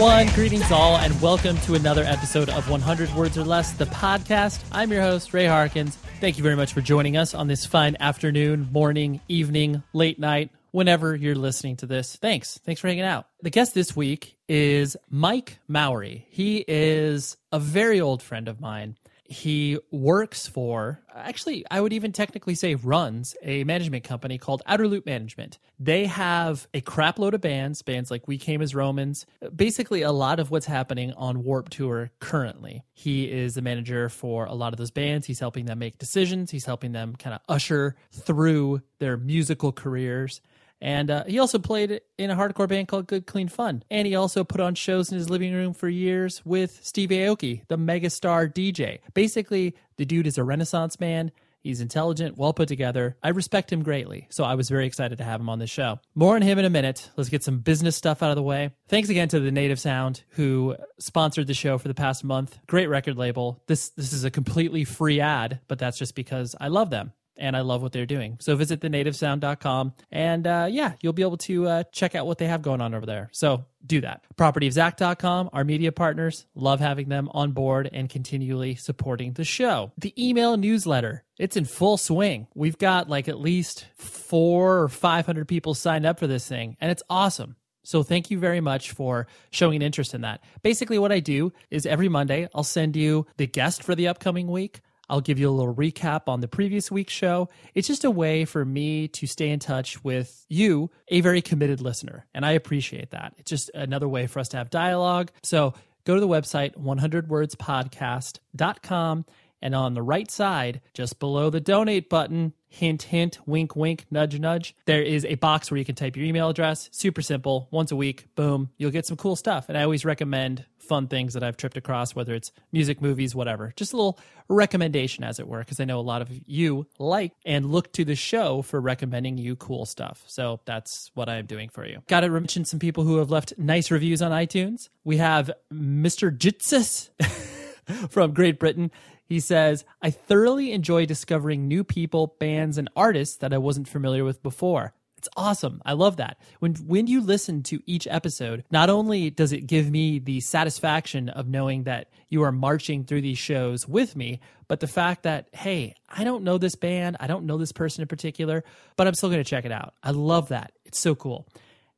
everyone. Greetings, all, and welcome to another episode of 100 Words or Less, the podcast. I'm your host, Ray Harkins. Thank you very much for joining us on this fine afternoon, morning, evening, late night, whenever you're listening to this. Thanks. Thanks for hanging out. The guest this week is Mike Mowery. He is a very old friend of mine he works for, actually, I would even technically say runs a management company called Outerloop Management. They have a crap load of bands, bands like We Came as Romans, basically a lot of what's happening on Warped Tour currently. He is the manager for a lot of those bands. He's helping them make decisions, he's helping them kind of usher through their musical careers. And uh, he also played in a hardcore band called Good Clean Fun. And he also put on shows in his living room for years with Steve Aoki, the megastar DJ. Basically, the dude is a renaissance man. He's intelligent, well put together. I respect him greatly, so I was very excited to have him on this show. More on him in a minute. Let's get some business stuff out of the way. Thanks again to the Native Sound who sponsored the show for the past month. Great record label. This this is a completely free ad, but that's just because I love them and I love what they're doing. So visit thenativesound.com and uh, yeah, you'll be able to uh, check out what they have going on over there. So do that. Propertyofzach.com, our media partners, love having them on board and continually supporting the show. The email newsletter, it's in full swing. We've got like at least four or 500 people signed up for this thing, and it's awesome. So thank you very much for showing an interest in that. Basically, what I do is every Monday, I'll send you the guest for the upcoming week. I'll give you a little recap on the previous week's show. It's just a way for me to stay in touch with you, a very committed listener. And I appreciate that. It's just another way for us to have dialogue. So go to the website, 100wordspodcast.com. And on the right side, just below the donate button, hint, hint, wink, wink, nudge, nudge, there is a box where you can type your email address. Super simple. Once a week, boom, you'll get some cool stuff. And I always recommend fun things that I've tripped across, whether it's music, movies, whatever. Just a little recommendation, as it were, because I know a lot of you like and look to the show for recommending you cool stuff. So that's what I'm doing for you. Got to mention some people who have left nice reviews on iTunes. We have Mr. Jitsis from Great Britain. He says, I thoroughly enjoy discovering new people, bands, and artists that I wasn't familiar with before. It's awesome. I love that. When when you listen to each episode, not only does it give me the satisfaction of knowing that you are marching through these shows with me, but the fact that hey, I don't know this band, I don't know this person in particular, but I'm still going to check it out. I love that. It's so cool.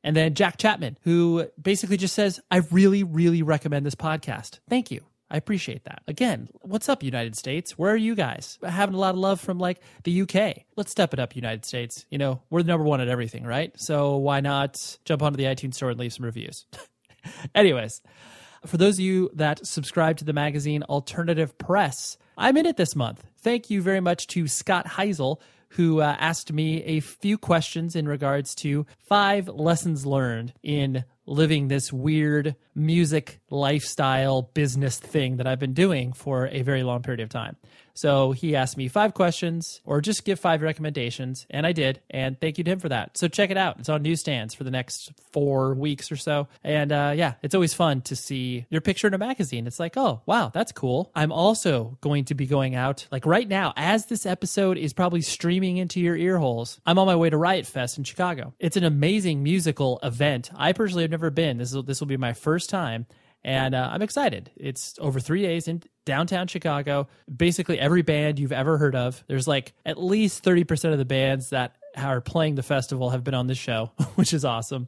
And then Jack Chapman, who basically just says, I really, really recommend this podcast. Thank you. I appreciate that. Again, what's up, United States? Where are you guys? Having a lot of love from like the UK. Let's step it up, United States. You know, we're the number one at everything, right? So why not jump onto the iTunes store and leave some reviews? Anyways, for those of you that subscribe to the magazine Alternative Press, I'm in it this month. Thank you very much to Scott Heisel, who uh, asked me a few questions in regards to five lessons learned in living this weird music lifestyle business thing that I've been doing for a very long period of time. So he asked me five questions or just give five recommendations, and I did. And thank you to him for that. So check it out. It's on newsstands for the next four weeks or so. And uh, yeah, it's always fun to see your picture in a magazine. It's like, oh, wow, that's cool. I'm also going to be going out, like right now, as this episode is probably streaming into your ear holes, I'm on my way to Riot Fest in Chicago. It's an amazing musical event. I personally have never been. This will, this will be my first time and uh, I'm excited. It's over three days in downtown Chicago. Basically, every band you've ever heard of. There's like at least 30% of the bands that are playing the festival have been on this show, which is awesome.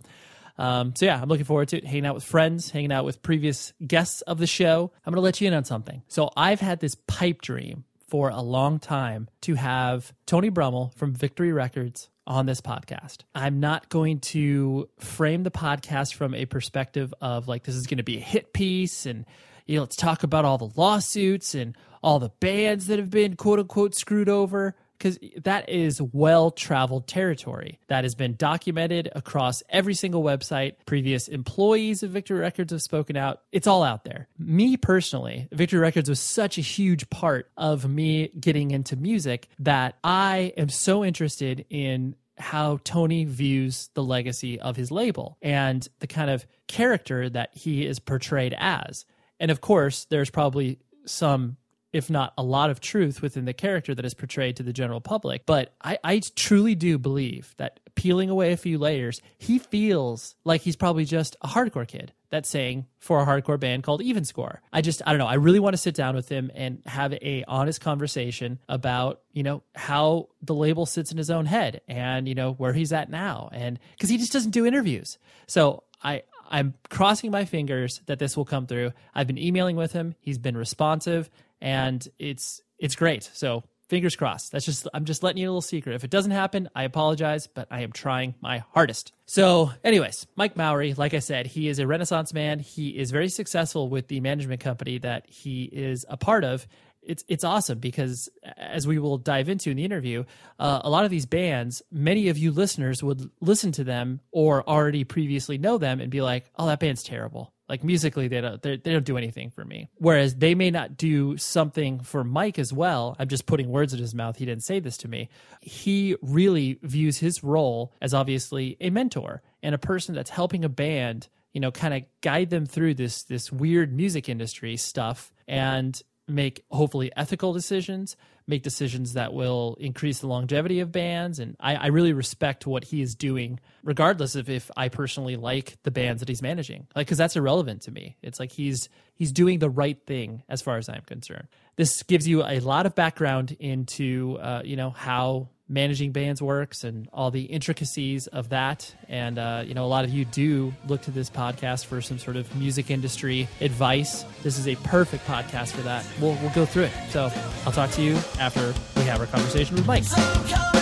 Um, so yeah, I'm looking forward to it, hanging out with friends, hanging out with previous guests of the show. I'm going to let you in on something. So I've had this pipe dream for a long time to have Tony Brummel from Victory Records on this podcast. I'm not going to frame the podcast from a perspective of like this is going to be a hit piece and you know let's talk about all the lawsuits and all the bands that have been quote unquote screwed over because that is well traveled territory that has been documented across every single website. Previous employees of Victory Records have spoken out. It's all out there. Me personally, Victory Records was such a huge part of me getting into music that I am so interested in how Tony views the legacy of his label and the kind of character that he is portrayed as. And of course, there's probably some if not a lot of truth within the character that is portrayed to the general public. But I, I truly do believe that peeling away a few layers, he feels like he's probably just a hardcore kid that's saying for a hardcore band called Even Score. I just I don't know. I really want to sit down with him and have a honest conversation about, you know, how the label sits in his own head and, you know, where he's at now. And cuz he just doesn't do interviews. So, I I'm crossing my fingers that this will come through. I've been emailing with him. He's been responsive and it's it's great. So fingers crossed. That's just I'm just letting you a little secret. If it doesn't happen, I apologize, but I am trying my hardest. So, anyways, Mike Mowery, like I said, he is a renaissance man. He is very successful with the management company that he is a part of. It's it's awesome because as we will dive into in the interview, uh, a lot of these bands, many of you listeners would listen to them or already previously know them and be like, "Oh, that band's terrible." Like musically, they don't they don't do anything for me. Whereas they may not do something for Mike as well. I'm just putting words in his mouth. He didn't say this to me. He really views his role as obviously a mentor and a person that's helping a band, you know, kind of guide them through this this weird music industry stuff and make hopefully ethical decisions, make decisions that will increase the longevity of bands. And I, I, really respect what he is doing, regardless of if I personally like the bands that he's managing. Like, because that's irrelevant to me. It's like he's he's doing the right thing as far as I'm concerned. This gives you a lot of background into uh, you know how managing bands works and all the intricacies of that. And, uh, you know, a lot of you do look to this podcast for some sort of music industry advice. This is a perfect podcast for that. We'll, we'll go through it. So I'll talk to you after we have our conversation with Mike.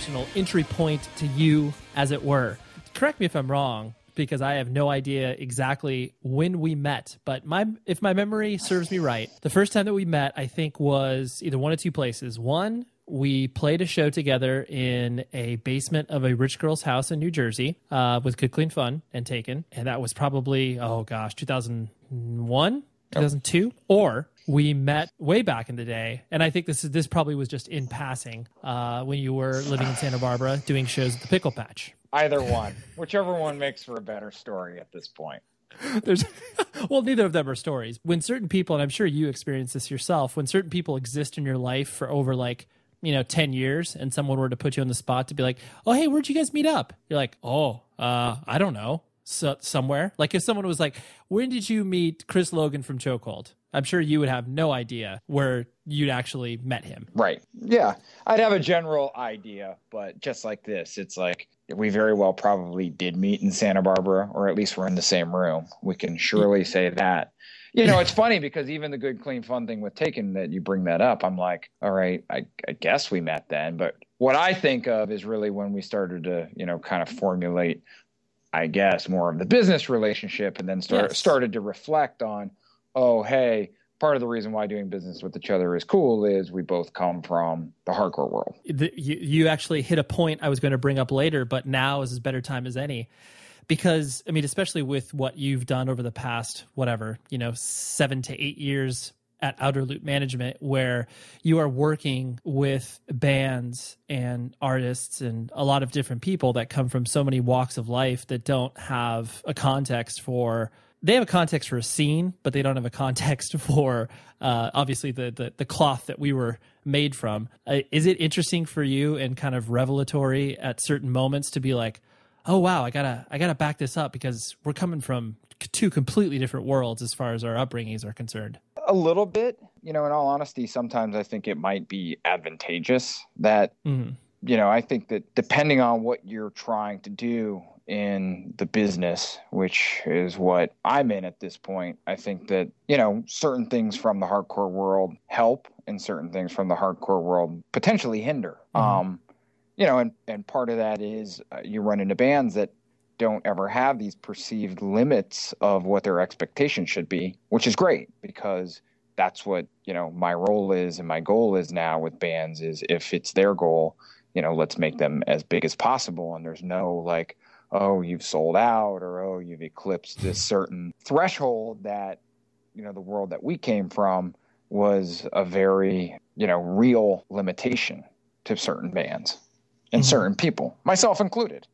Personal entry point to you, as it were. Correct me if I'm wrong, because I have no idea exactly when we met. But my if my memory serves me right, the first time that we met, I think, was either one of two places. One, we played a show together in a basement of a rich girl's house in New Jersey uh, with Good Clean Fun and Taken, and that was probably oh gosh, 2001, 2002, or we met way back in the day, and I think this is this probably was just in passing uh, when you were living in Santa Barbara doing shows at the Pickle Patch. Either one, whichever one makes for a better story at this point. There's well, neither of them are stories. When certain people, and I'm sure you experience this yourself, when certain people exist in your life for over like you know 10 years and someone were to put you on the spot to be like oh hey where'd you guys meet up you're like oh uh i don't know so, somewhere like if someone was like when did you meet chris logan from chokehold I'm sure you would have no idea where you'd actually met him. Right. Yeah. I'd have a general idea, but just like this, it's like we very well probably did meet in Santa Barbara, or at least we're in the same room. We can surely say that. You know, it's funny because even the good, clean, fun thing with Taken that you bring that up, I'm like, all right, I, I guess we met then. But what I think of is really when we started to, you know, kind of formulate, I guess, more of the business relationship and then start, yes. started to reflect on, oh, hey, part of the reason why doing business with each other is cool is we both come from the hardcore world. The, you, you actually hit a point I was going to bring up later, but now is as better time as any. Because, I mean, especially with what you've done over the past, whatever, you know, seven to eight years at Outerloop Management, where you are working with bands and artists and a lot of different people that come from so many walks of life that don't have a context for they have a context for a scene, but they don't have a context for uh, obviously the, the, the cloth that we were made from. Uh, is it interesting for you and kind of revelatory at certain moments to be like, oh wow, I gotta I gotta back this up because we're coming from two completely different worlds as far as our upbringings are concerned. A little bit, you know. In all honesty, sometimes I think it might be advantageous that. Mm-hmm. You know, I think that depending on what you're trying to do in the business, which is what I'm in at this point, I think that, you know, certain things from the hardcore world help and certain things from the hardcore world potentially hinder. Mm-hmm. Um, you know, and, and part of that is uh, you run into bands that don't ever have these perceived limits of what their expectations should be, which is great because that's what, you know, my role is and my goal is now with bands is if it's their goal, you know, let's make them as big as possible. And there's no like, oh, you've sold out or oh, you've eclipsed this certain threshold that, you know, the world that we came from was a very, you know, real limitation to certain bands. and mm-hmm. certain people, myself included.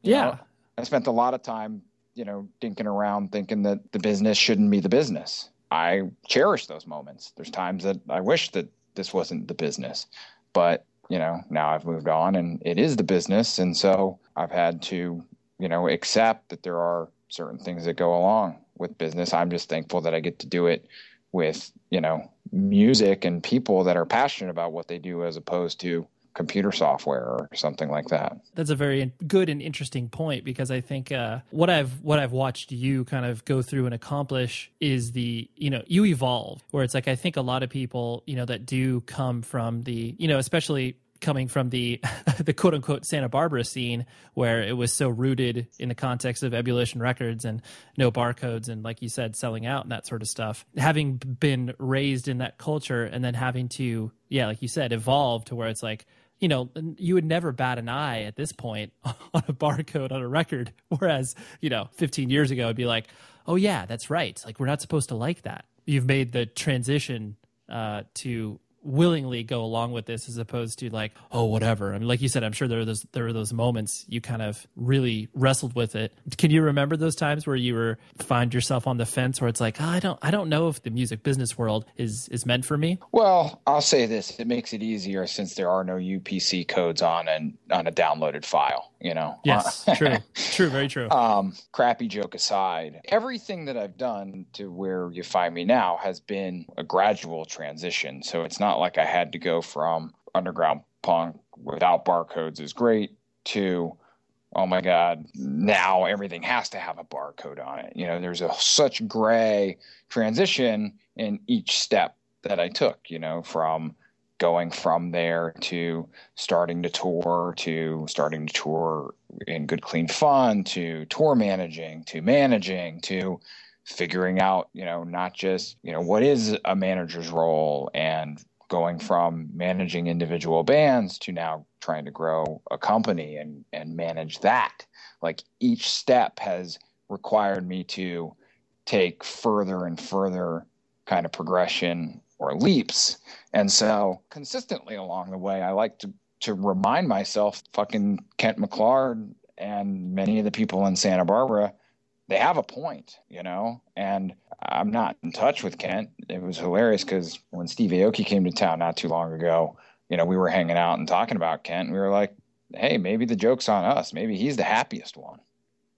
yeah. Know, I spent a lot of time, you know, dinking around thinking that the business shouldn't be the business. I cherish those moments. There's times that I wish that this wasn't the business, but you know, now I've moved on and it is the business. And so I've had to, you know, accept that there are certain things that go along with business. I'm just thankful that I get to do it with, you know, music and people that are passionate about what they do as opposed to computer software or something like that. That's a very good and interesting point because I think uh, what I've what I've watched you kind of go through and accomplish is the you know you evolve where it's like I think a lot of people you know that do come from the you know especially coming from the the quote unquote Santa Barbara scene where it was so rooted in the context of Ebullition Records and no barcodes and like you said selling out and that sort of stuff having been raised in that culture and then having to yeah like you said evolve to where it's like you know, you would never bat an eye at this point on a barcode on a record. Whereas, you know, 15 years ago, it'd be like, oh, yeah, that's right. Like, we're not supposed to like that. You've made the transition uh, to willingly go along with this as opposed to like oh whatever. I mean like you said i'm sure there are those there were those moments you kind of really wrestled with it. Can you remember those times where you were find yourself on the fence where it's like oh, i don't i don't know if the music business world is is meant for me well i'll say this. It makes it easier since there are no upc codes on and on a downloaded file you know? Yes true. True very true. Um crappy joke aside everything that i've done to where you find me now has been a gradual transition. So it's not not like I had to go from underground punk without barcodes is great to oh my god now everything has to have a barcode on it. You know there's a such gray transition in each step that i took you know from going from there to starting to tour to starting to tour in good clean fun to tour managing to managing to figuring out you know not just you know what is a manager's role and going from managing individual bands to now trying to grow a company and and manage that. Like each step has required me to take further and further kind of progression or leaps. And so consistently along the way i like to to remind myself fucking kent mcclard and many of the people in santa barbara they have a point, you know, and I'm not in touch with Kent. It was hilarious because when Steve Aoki came to town not too long ago, you know, we were hanging out and talking about Kent. And we were like, hey, maybe the joke's on us. Maybe he's the happiest one,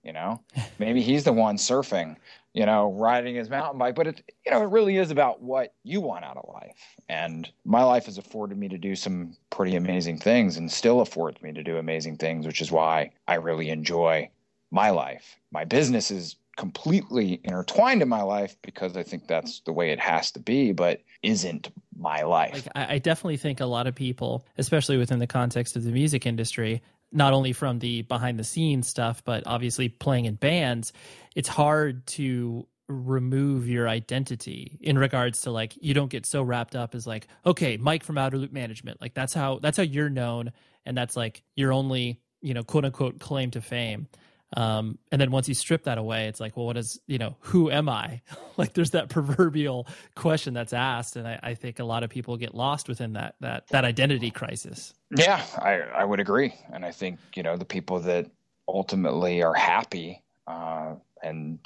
you know, maybe he's the one surfing, you know, riding his mountain bike. But it, you know, it really is about what you want out of life. And my life has afforded me to do some pretty amazing things and still affords me to do amazing things, which is why I really enjoy my life. My business is completely intertwined in my life because I think that's the way it has to be, but isn't my life. Like, I definitely think a lot of people, especially within the context of the music industry, not only from the behind the scenes stuff, but obviously playing in bands, it's hard to remove your identity in regards to like you don't get so wrapped up as like okay mike from outer loop management like that's how that's how you're known and that's like your only you know quote unquote claim to fame um, and then once you strip that away, it's like, well, what is, you know, who am I? like there's that proverbial question that's asked. And I, I, think a lot of people get lost within that, that, that identity crisis. Yeah, I, I would agree. And I think, you know, the people that ultimately are happy, uh, and,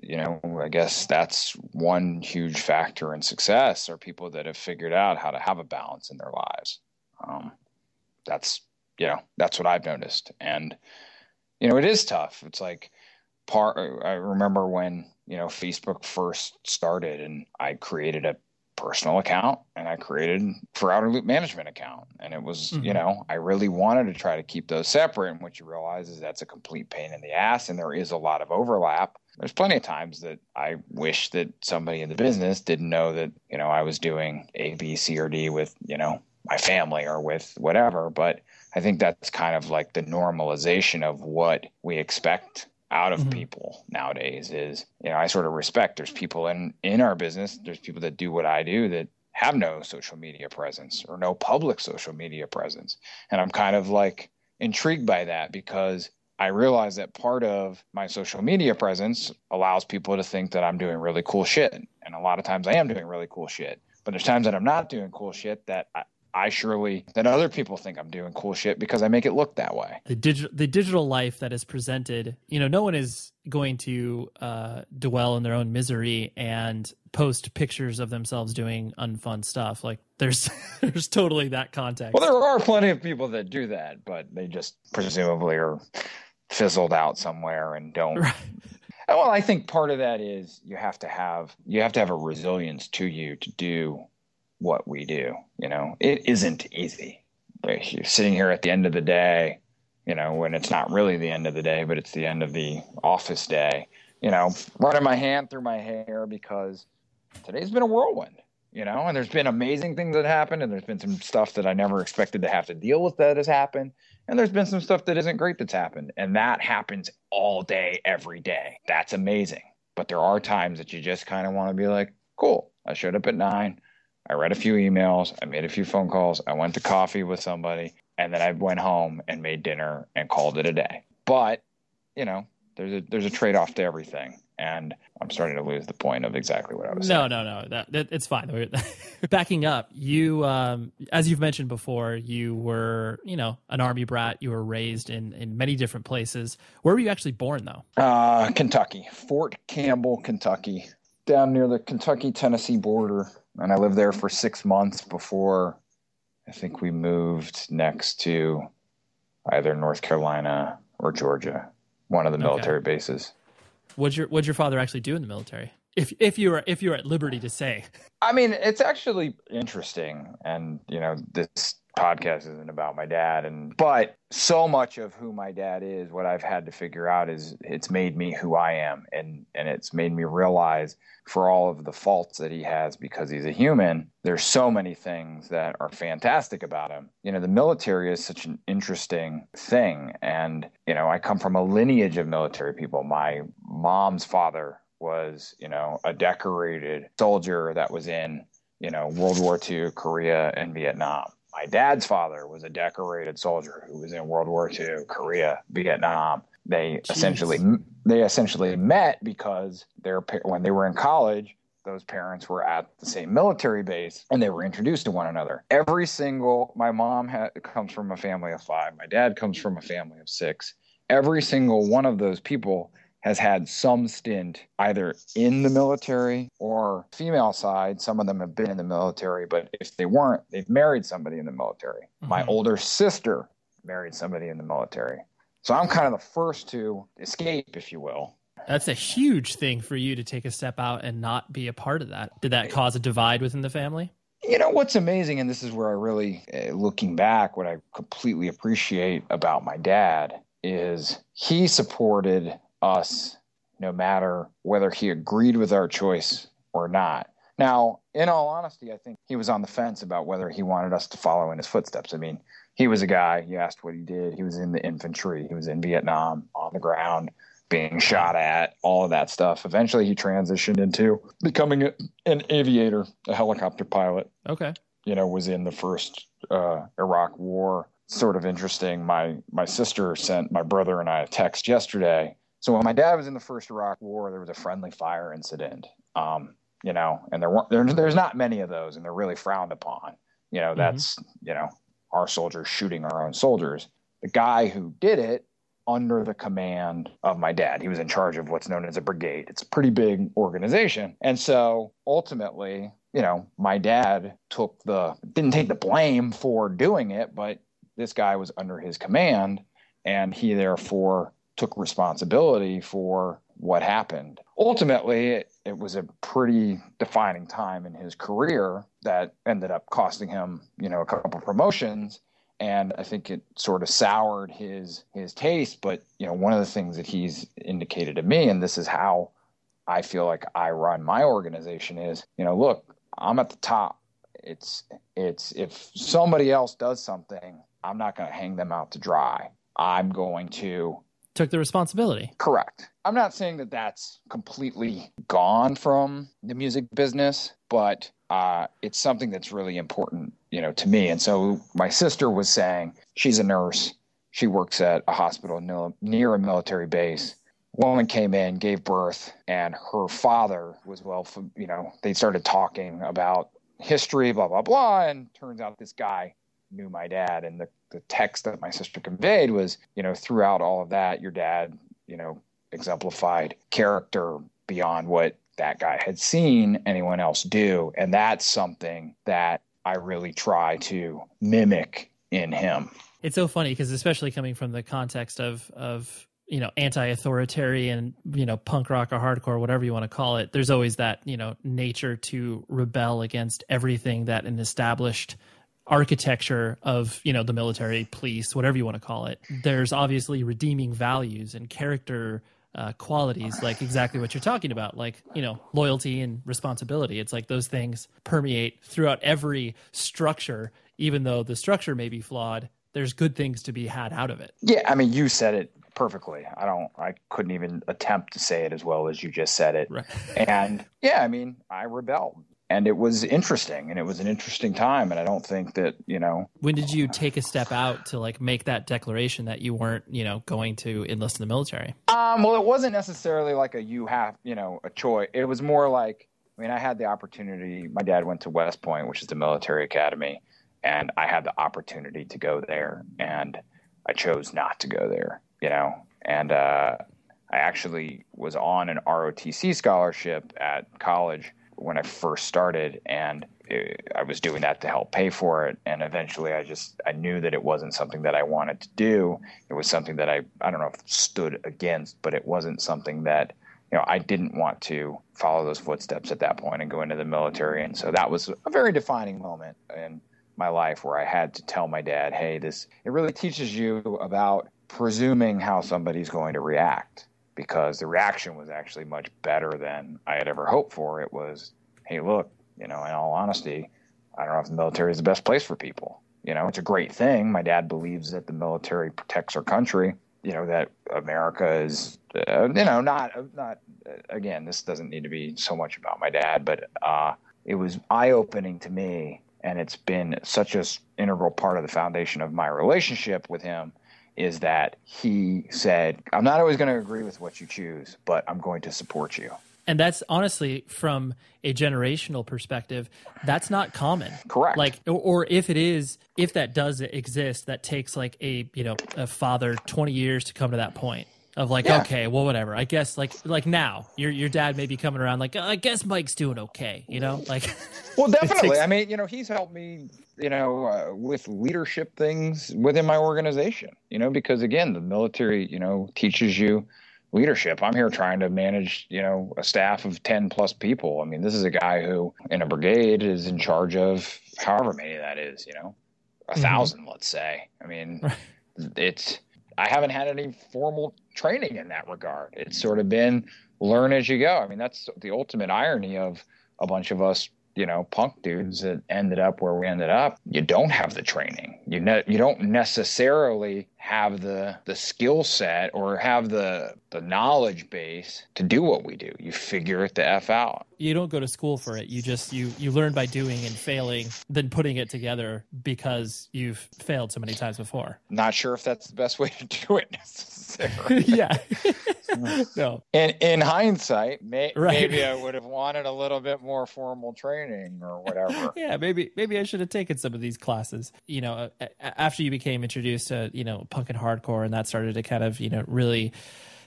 you know, I guess that's one huge factor in success are people that have figured out how to have a balance in their lives. Um, that's, you know, that's what I've noticed. And, you know, it is tough. It's like part. I remember when you know Facebook first started, and I created a personal account and I created for outer loop management account. And it was, mm-hmm. you know, I really wanted to try to keep those separate. And what you realize is that's a complete pain in the ass. And there is a lot of overlap. There's plenty of times that I wish that somebody in the business didn't know that, you know, I was doing A, B, C, or D with, you know, my family or with whatever. But I think that's kind of like the normalization of what we expect out of mm-hmm. people nowadays is you know i sort of respect there's people in in our business there's people that do what i do that have no social media presence or no public social media presence and i'm kind of like intrigued by that because i realize that part of my social media presence allows people to think that i'm doing really cool shit and a lot of times i am doing really cool shit but there's times that i'm not doing cool shit that I, I surely that other people think I'm doing cool shit because I make it look that way. The digital the digital life that is presented, you know, no one is going to uh, dwell in their own misery and post pictures of themselves doing unfun stuff. Like there's there's totally that context. Well, there are plenty of people that do that, but they just presumably are fizzled out somewhere and don't. Right. Well, I think part of that is you have to have you have to have a resilience to you to do what we do. You know, it isn't easy. You're sitting here at the end of the day, you know, when it's not really the end of the day, but it's the end of the office day, you know, running my hand through my hair because today's been a whirlwind, you know, and there's been amazing things that happened, and there's been some stuff that I never expected to have to deal with that has happened. And there's been some stuff that isn't great that's happened. And that happens all day, every day. That's amazing. But there are times that you just kind of want to be like, cool, I showed up at nine. I read a few emails. I made a few phone calls. I went to coffee with somebody. And then I went home and made dinner and called it a day. But, you know, there's a there's a trade off to everything and I'm starting to lose the point of exactly what I was. No, saying. no, no. No. That, that it's fine. Backing up, you, um, as you've mentioned before, you were, you know, an army brat. You were raised in in many different places. Where were you actually born, though? Uh, Kentucky, Fort Campbell, Kentucky, down near the Kentucky Tennessee border, and I lived there for six months before. I think we moved next to either North Carolina or Georgia, one of the military okay. bases. What'd your What'd your father actually do in the military? If if you were if you're at liberty to say. I mean, it's actually interesting, and you know, this podcast isn't about my dad and but so much of who my dad is what i've had to figure out is it's made me who i am and and it's made me realize for all of the faults that he has because he's a human there's so many things that are fantastic about him. You know the military is such an interesting thing and you know i come from a lineage of military people. My mom's father was you know a decorated soldier that was in you know world war ii korea and vietnam my dad's father was a decorated soldier who was in World War II, Korea, Vietnam. They Jeez. essentially they essentially met because their when they were in college, those parents were at the same military base and they were introduced to one another. Every single my mom ha, comes from a family of 5, my dad comes from a family of 6. Every single one of those people has had some stint either in the military or female side. Some of them have been in the military, but if they weren't, they've married somebody in the military. Mm-hmm. My older sister married somebody in the military. So I'm kind of the first to escape, if you will. That's a huge thing for you to take a step out and not be a part of that. Did that cause a divide within the family? You know what's amazing, and this is where I really, uh, looking back, what I completely appreciate about my dad is he supported us no matter whether he agreed with our choice or not. Now, in all honesty, I think he was on the fence about whether he wanted us to follow in his footsteps. I mean, he was a guy, you asked what he did. He was in the infantry, he was in Vietnam on the ground, being shot at, all of that stuff. Eventually, he transitioned into becoming a, an aviator, a helicopter pilot. Okay. You know, was in the first uh, Iraq war. Sort of interesting. My my sister sent my brother and I a text yesterday so when my dad was in the first Iraq War, there was a friendly fire incident. Um, you know, and there weren't there, there's not many of those, and they're really frowned upon. You know, mm-hmm. that's mm-hmm. you know our soldiers shooting our own soldiers. The guy who did it under the command of my dad. He was in charge of what's known as a brigade. It's a pretty big organization. And so ultimately, you know, my dad took the didn't take the blame for doing it, but this guy was under his command and he therefore took responsibility for what happened. Ultimately, it, it, was a pretty defining time in his career that ended up costing him, you know, a couple promotions. And I think it sort of soured his his taste. But you know, one of the things that he's indicated to me, and this is how I feel like I run my organization, is you know, look, I'm at the top. It's it's if somebody else does something, I'm not going to hang them out to dry. I'm going to took the responsibility. Correct. I'm not saying that that's completely gone from the music business, but uh, it's something that's really important, you know, to me. And so my sister was saying she's a nurse. She works at a hospital near a military base. Woman came in, gave birth, and her father was well, you know, they started talking about history, blah, blah, blah. And turns out this guy knew my dad. And the, the text that my sister conveyed was, you know, throughout all of that, your dad, you know, exemplified character beyond what that guy had seen anyone else do. And that's something that I really try to mimic in him. It's so funny because especially coming from the context of of you know anti-authoritarian you know punk rock or hardcore whatever you want to call it there's always that you know nature to rebel against everything that an established architecture of you know the military police whatever you want to call it there's obviously redeeming values and character uh, qualities like exactly what you're talking about like you know loyalty and responsibility. It's like those things permeate throughout every structure. Even though the structure may be flawed there's good things to be had out of it. Yeah i mean you said it perfectly. I don't i couldn't even attempt to say it as well as you just said it. Right. and yeah i mean i rebelled and it was interesting and it was an interesting time and i don't think that you know. When did you take a step out to like make that declaration that you weren't you know going to enlist in the military? Um well it wasn't necessarily like a you have you know a choice. It was more like i mean i had the opportunity my dad went to west point which is the military academy and i had the opportunity to go there and i chose not to go there you know? And uh i actually was on an rotc scholarship at college when I first started, and it, I was doing that to help pay for it. And eventually, I just I knew that it wasn't something that I wanted to do. It was something that I I don't know if stood against, but it wasn't something that you know I didn't want to follow those footsteps at that point and go into the military. And so that was a very defining moment in my life where I had to tell my dad, "Hey, this it really teaches you about." presuming how somebody's going to react because the reaction was actually much better than I had ever hoped for. It was, hey, look, you know, in all honesty, I don't know if the military is the best place for people. You know, it's a great thing. My dad believes that the military protects our country. You know that America is, uh, you know, not not. Again, this doesn't need to be so much about my dad, but uh, it was eye opening to me, and it's been such a integral part of the foundation of my relationship with him is that he said, I'm not always going to agree with what you choose, but I'm going to support you. And that's honestly from a generational perspective, that's not common. Correct. Like, or if it is, if that does exist, that takes like a, you know, a father 20 years to come to that point of like yeah. okay well whatever. I guess like like now your your dad may be coming around like i guess mike's doing okay you know? Like well definitely takes... i mean you know he's helped me you know uh, with leadership things within my organization you know because again the military you know teaches you leadership. I'm here trying to manage you know a staff of 10 plus people. I mean this is a guy who in a brigade is in charge of however many that is you know a 1000 mm-hmm. let's say. I mean it's I haven't had any formal training in that regard. It's sort of been learn as you go. I mean, that's the ultimate irony of a bunch of us, you know, punk dudes that ended up where we ended up. You don't have the training. You ne- you don't necessarily have the the skill set or have the the knowledge base to do what we do. You figure it the f out. You don't go to school for it. You just you you learn by doing and failing, then putting it together because you've failed so many times before. Not sure if that's the best way to do it necessarily. yeah. no. In in hindsight, may, right. maybe I would have wanted a little bit more formal training or whatever. yeah, maybe maybe I should have taken some of these classes. You know, after you became introduced to you know punk and hardcore, and that started to kind of you know really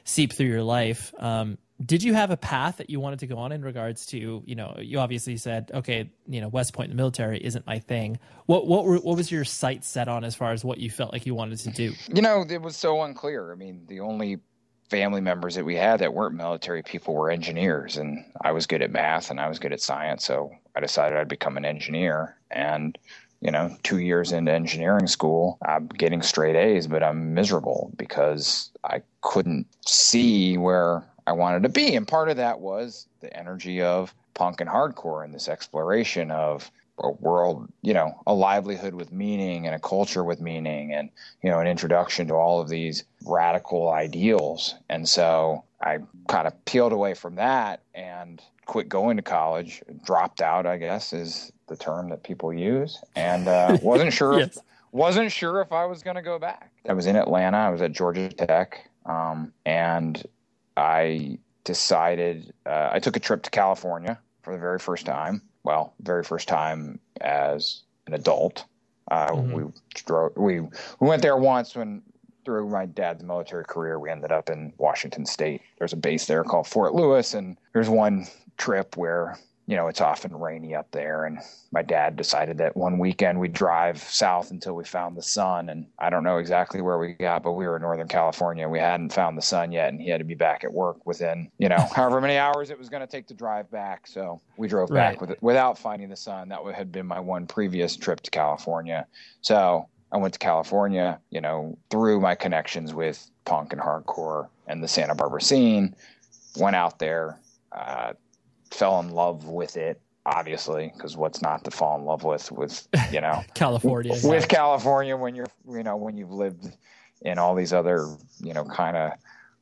seep through your life. Um, did you have a path that you wanted to go on in regards to you know you obviously said okay you know West Point in the military isn't my thing. What what were, what was your sight set on as far as what you felt like you wanted to do? You know, it was so unclear. I mean, the only family members that we had that weren't military people were engineers and I was good at math and I was good at science so I decided I'd become an engineer and you know, two years into engineering school, I'm getting straight A's, but I'm miserable because I couldn't see where I wanted to be. And part of that was the energy of punk and hardcore and this exploration of a world, you know, a livelihood with meaning and a culture with meaning and, you know, an introduction to all of these radical ideals. And so I kind of peeled away from that and quit going to college, dropped out, I guess, is the term that people use, and uh, wasn't sure. yes. if, wasn't sure if I was going to go back. I was in Atlanta. I was at Georgia Tech, um, and I decided uh, I took a trip to California for the very first time. well, very first time as an adult. Uh, mm-hmm. We drove. We we went there once when through my dad's military career, we ended up in Washington State. There's a base there called Fort Lewis, and there's one trip where you know, it's often rainy up there. And my dad decided that one weekend we'd drive south until we found the sun. And I don't know exactly where we got, but we were in Northern California. We hadn't found the sun yet. And he had to be back at work within, you know, however many hours it was going to take to drive back. So we drove right. back with it, without finding the sun. That had been my one previous trip to California. So I went to California, you know, through my connections with punk and hardcore and the Santa Barbara scene. Went out there, uh, fell in love with it obviously because what's not to fall in love with with you know california with yeah. california when you're you know when you've lived in all these other you know kind of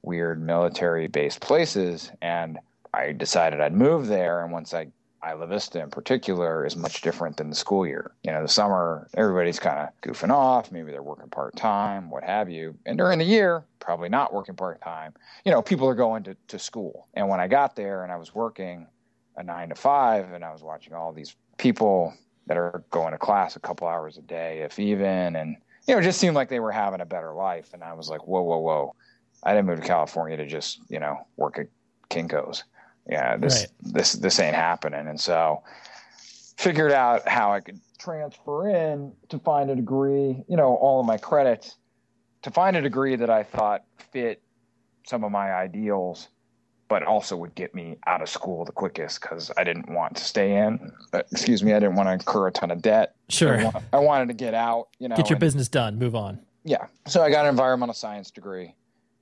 weird military based places and i decided i'd move there and once i Isla Vista in particular is much different than the school year. You know, the summer, everybody's kind of goofing off. Maybe they're working part time, what have you. And during the year, probably not working part time. You know, people are going to, to school. And when I got there and I was working a nine to five and I was watching all these people that are going to class a couple hours a day, if even, and, you know, it just seemed like they were having a better life. And I was like, whoa, whoa, whoa. I didn't move to California to just, you know, work at Kinko's yeah, this right. this this ain't happening. And so figured out how I could transfer in to find a degree, you know, all of my credits to find a degree that I thought fit some of my ideals, but also would get me out of school the quickest because I didn't want to stay in. Uh, excuse me, I didn't want to incur a ton of debt. Sure, I, want, I wanted to get out. You know, get your and, business done, move on. Yeah, so I got an environmental science degree,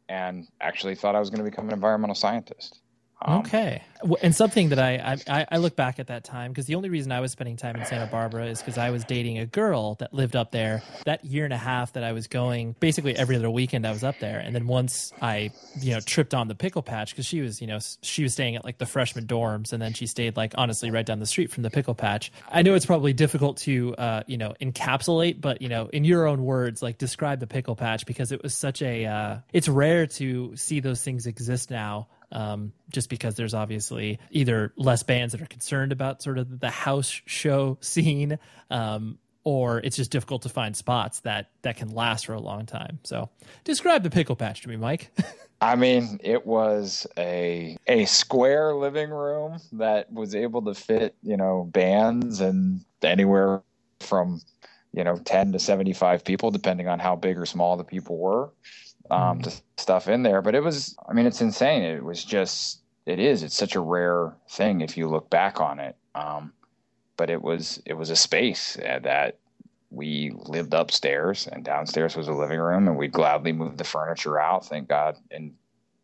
and actually thought I was going to become an environmental scientist. Um, okay, and something that I I, I look back at that time because the only reason I was spending time in Santa Barbara is because I was dating a girl that lived up there. That year and a half that I was going, basically every other weekend I was up there, and then once I you know tripped on the pickle patch because she was you know she was staying at like the freshman dorms, and then she stayed like honestly right down the street from the pickle patch. I know it's probably difficult to uh, you know encapsulate, but you know in your own words, like describe the pickle patch because it was such a uh, it's rare to see those things exist now um, just because there's obviously either less bands that are concerned about sort of the house show scene, um, or it's just difficult to find spots that that can last for a long time. So, describe the pickle patch to me, Mike. I mean, it was a a square living room that was able to fit, you know, bands and anywhere from, you know, 10 to 75 people depending on how big or small the people were um, mm. to stuff in there. But it was, I mean, it's insane. It was just, it is. It's such a rare thing if you look back on it. Um, but it was, it was a space that we lived upstairs, and downstairs was a living room, and we'd gladly move the furniture out. Thank God. And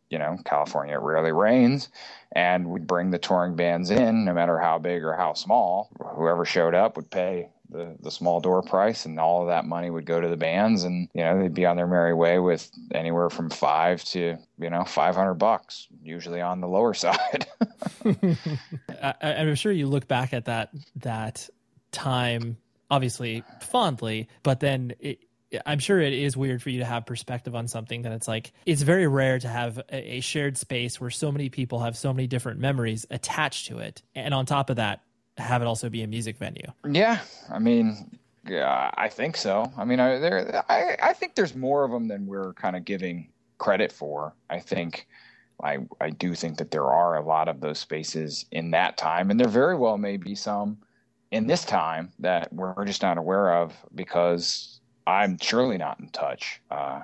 you know, California it rarely rains, and we'd bring the touring bands in, no matter how big or how small. Whoever showed up would pay the the small door price, and all of that money would go to the bands, and you know they'd be on their merry way with anywhere from five to you know five hundred bucks, usually on the lower side. I, I'm sure you look back at that that time obviously fondly, but then it, I'm sure it is weird for you to have perspective on something that it's like it's very rare to have a, a, shared space where so many people have so many different memories attached to it, and on top of that, have it also be a music venue. Yeah, I mean, yeah, I think so. I mean, I, there, I, I think there's more of them than we're kind of giving credit for. I think. I, I do think that there are a lot of those spaces in that time, and there very well may be some in this time that we're just not aware of because I'm surely not in touch uh,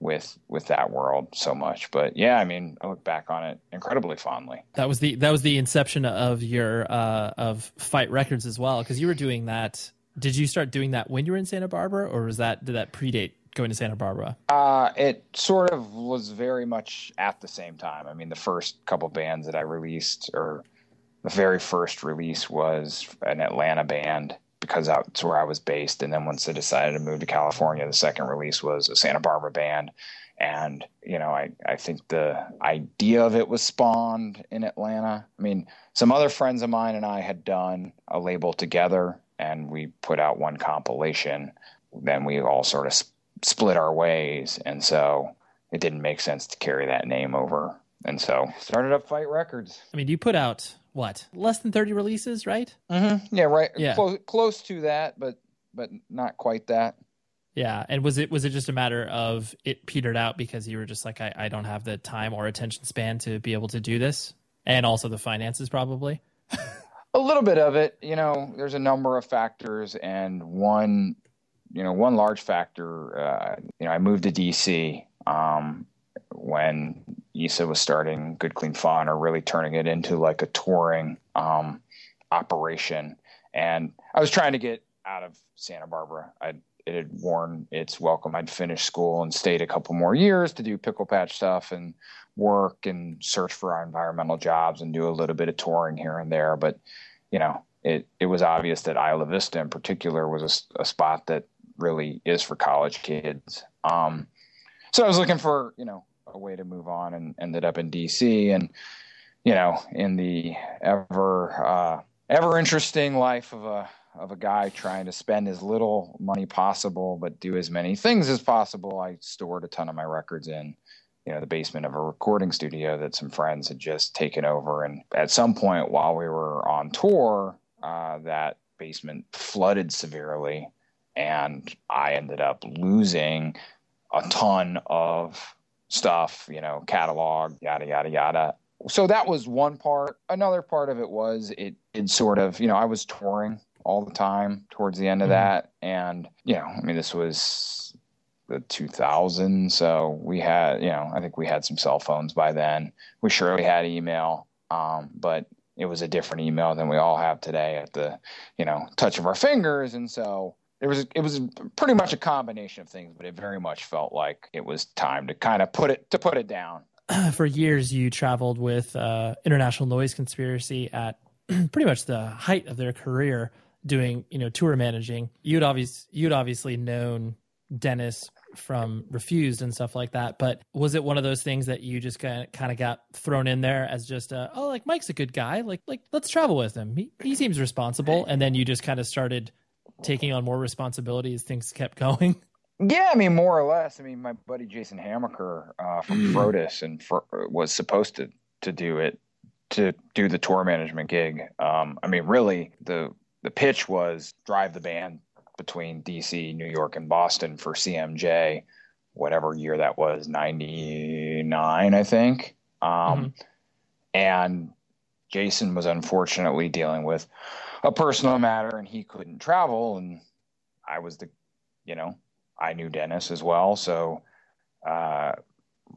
with with that world so much. But yeah, I mean, I look back on it incredibly fondly. That was the that was the inception of your uh, of Fight Records as well, because you were doing that. Did you start doing that when you were in Santa Barbara, or was that did that predate going to Santa Barbara? Uh, it sort of was very much at the same time. I mean, the first couple bands that I released, or the very first release, was an Atlanta band because that's where I was based. And then once I decided to move to California, the second release was a Santa Barbara band. And, you know, I, I think the idea of it was spawned in Atlanta. I mean, some other friends of mine and I had done a label together and we put out one compilation. Then we all sort of split our ways. And so it didn't make sense to carry that name over. And so started up Fight Records. I mean, you put out what less than 30 releases, right? Mm-hmm. Yeah, right. Yeah. Close, close to that, but but not quite that. Yeah, and was it was it just a matter of it petered out because you were just like I, I don't have the time or attention span to be able to do this, and also the finances probably. a little bit of it, you know. There's a number of factors, and one, you know, one large factor. Uh, you know, I moved to DC um, when Issa was starting Good Clean Fun, or really turning it into like a touring um, operation, and I was trying to get out of Santa Barbara. I it had worn its welcome. I'd finished school and stayed a couple more years to do pickle patch stuff and work and search for our environmental jobs and do a little bit of touring here and there. But you know, it it was obvious that Isla Vista in particular was a, a spot that really is for college kids. Um, so I was looking for you know a way to move on and ended up in DC and you know in the ever uh, ever interesting life of a of a guy trying to spend as little money possible but do as many things as possible. I stored a ton of my records in, you know, the basement of a recording studio that some friends had just taken over. And at some point while we were on tour, uh, that basement flooded severely, and I ended up losing a ton of stuff, you know, catalog, yada yada yada. So that was one part. Another part of it was it it sort of, you know, I was touring all the time towards the end of mm-hmm. that. And, you know, I mean, this was the 2000s. So we had, you know, I think we had some cell phones by then. We surely had email, um, but it was a different email than we all have today at the, you know, touch of our fingers. And so it was, it was pretty much a combination of things, but it very much felt like it was time to kind of put it, to put it down. For years, you traveled with uh, International Noise Conspiracy at pretty much the height of their career doing you know tour managing. You'd obviously you'd obviously known dennis from refused and stuff like that but was it one of those things that you just kind of, kind of got thrown in there as just a, oh like mike's a good guy. Like like let's travel with him. He, he seems responsible. And then you just kind of started taking on more responsibility as things kept going yeah, I mean, more or less. I mean, my buddy Jason Hamacher uh, from Frodus and for, was supposed to to do it to do the tour management gig. Um, I mean, really, the the pitch was drive the band between DC, New York, and Boston for CMJ, whatever year that was, 99, I think. Um, mm-hmm. And Jason was unfortunately dealing with a personal matter and he couldn't travel. And I was the, you know, I knew Dennis as well. So uh,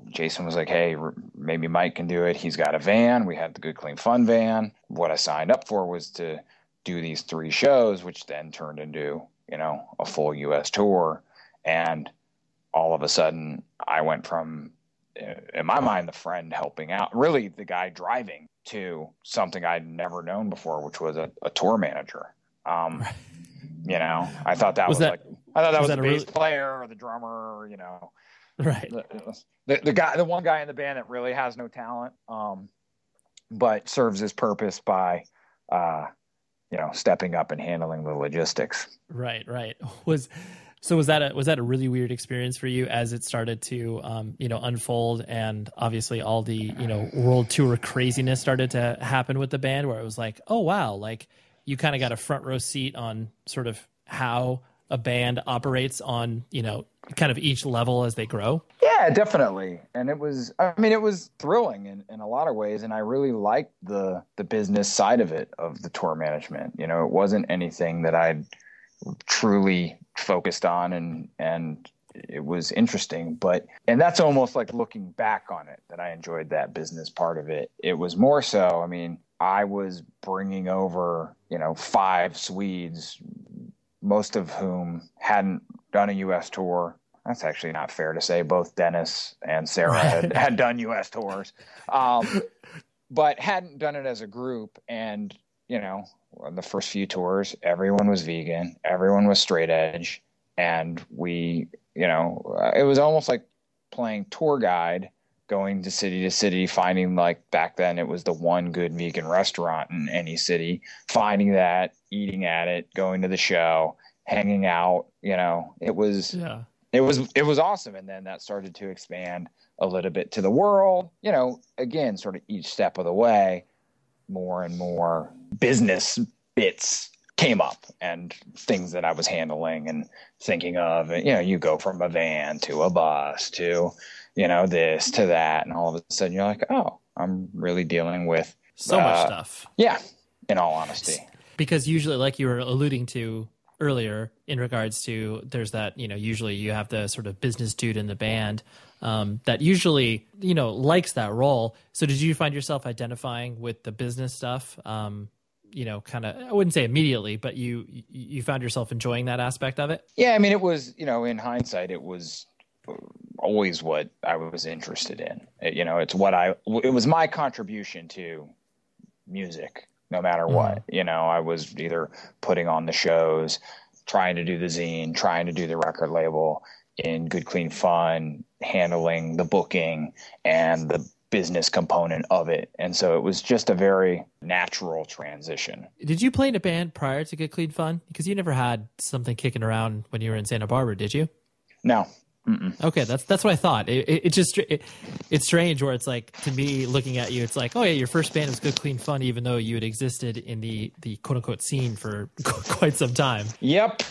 Jason was like, hey, maybe Mike can do it. He's got a van. We had the Good Clean Fun van. What I signed up for was to do these three shows, which then turned into, you know, a full US tour. And all of a sudden, I went from, in my mind, the friend helping out, really the guy driving, to something I'd never known before, which was a, a tour manager. Um, you know, I thought that was, was that, like, I thought that was, was that the bass really... player or the drummer, you know. Right. The, the, the, guy, the one guy in the band that really has no talent, um, but serves his purpose by, uh, you know stepping up and handling the logistics right right was so was that a was that a really weird experience for you as it started to um, you know unfold and obviously all the you know world tour craziness started to happen with the band where it was like oh wow like you kind of got a front row seat on sort of how a band operates on you know kind of each level as they grow? Yeah definitely. And it was i mean it was thrilling in, in a lot of ways. And i really liked the the business side of it of the tour management. You know it wasn't anything that i'd truly focused on and and it was interesting but and that's almost like looking back on it that i enjoyed that business part of it it was more so i mean i was bringing over you know five swedes most of whom hadn't done a U.S. tour. That's actually not fair to say. Both Dennis and Sara right. had, had done U.S. tours, um, but hadn't done it as a group. And you know, the first few tours, everyone was vegan, everyone was straight edge, and we, you know, it was almost like playing tour guide going to city to city, finding like back then it was the one good vegan restaurant in any city, finding that, eating at it, going to the show, hanging out, you know, it was yeah. it was it was awesome. And then that started to expand a little bit to the world, you know, again, sort of each step of the way. more and more business bits came up and things that I was handling and thinking of. And, you know, you go from a van to a bus to, you know, this to that. And all of a sudden you're like, oh, I'm really dealing with so uh, much stuff. Yeah, in all honesty. Because usually, like you were alluding to earlier, in regards to there's that, you know, usually you have the sort of business dude in the band um, that usually, you know, likes that role. So did you find yourself identifying with the business stuff? Um, you know kind of i wouldn't say immediately but you you found yourself enjoying that aspect of it? Yeah i mean it was you know in hindsight it was always what i was interested in. It, you know it's what i it was my contribution to music no matter mm-hmm. what. You know i was either putting on the shows trying to do the zine trying to do the record label in good clean fun handling the booking and the business component of it. And so it was just a very natural transition. Did you play in a band prior to Good Clean Fun? Because you never had something kicking around when you were in Santa Barbara, did you? No. Mm-mm. Okay, that's that's what I thought. It, it, it just it, it's strange where it's like to me looking at you, it's like, oh yeah, your first band was Good Clean Fun, even though you had existed in the the quote unquote scene for quite some time. Yep.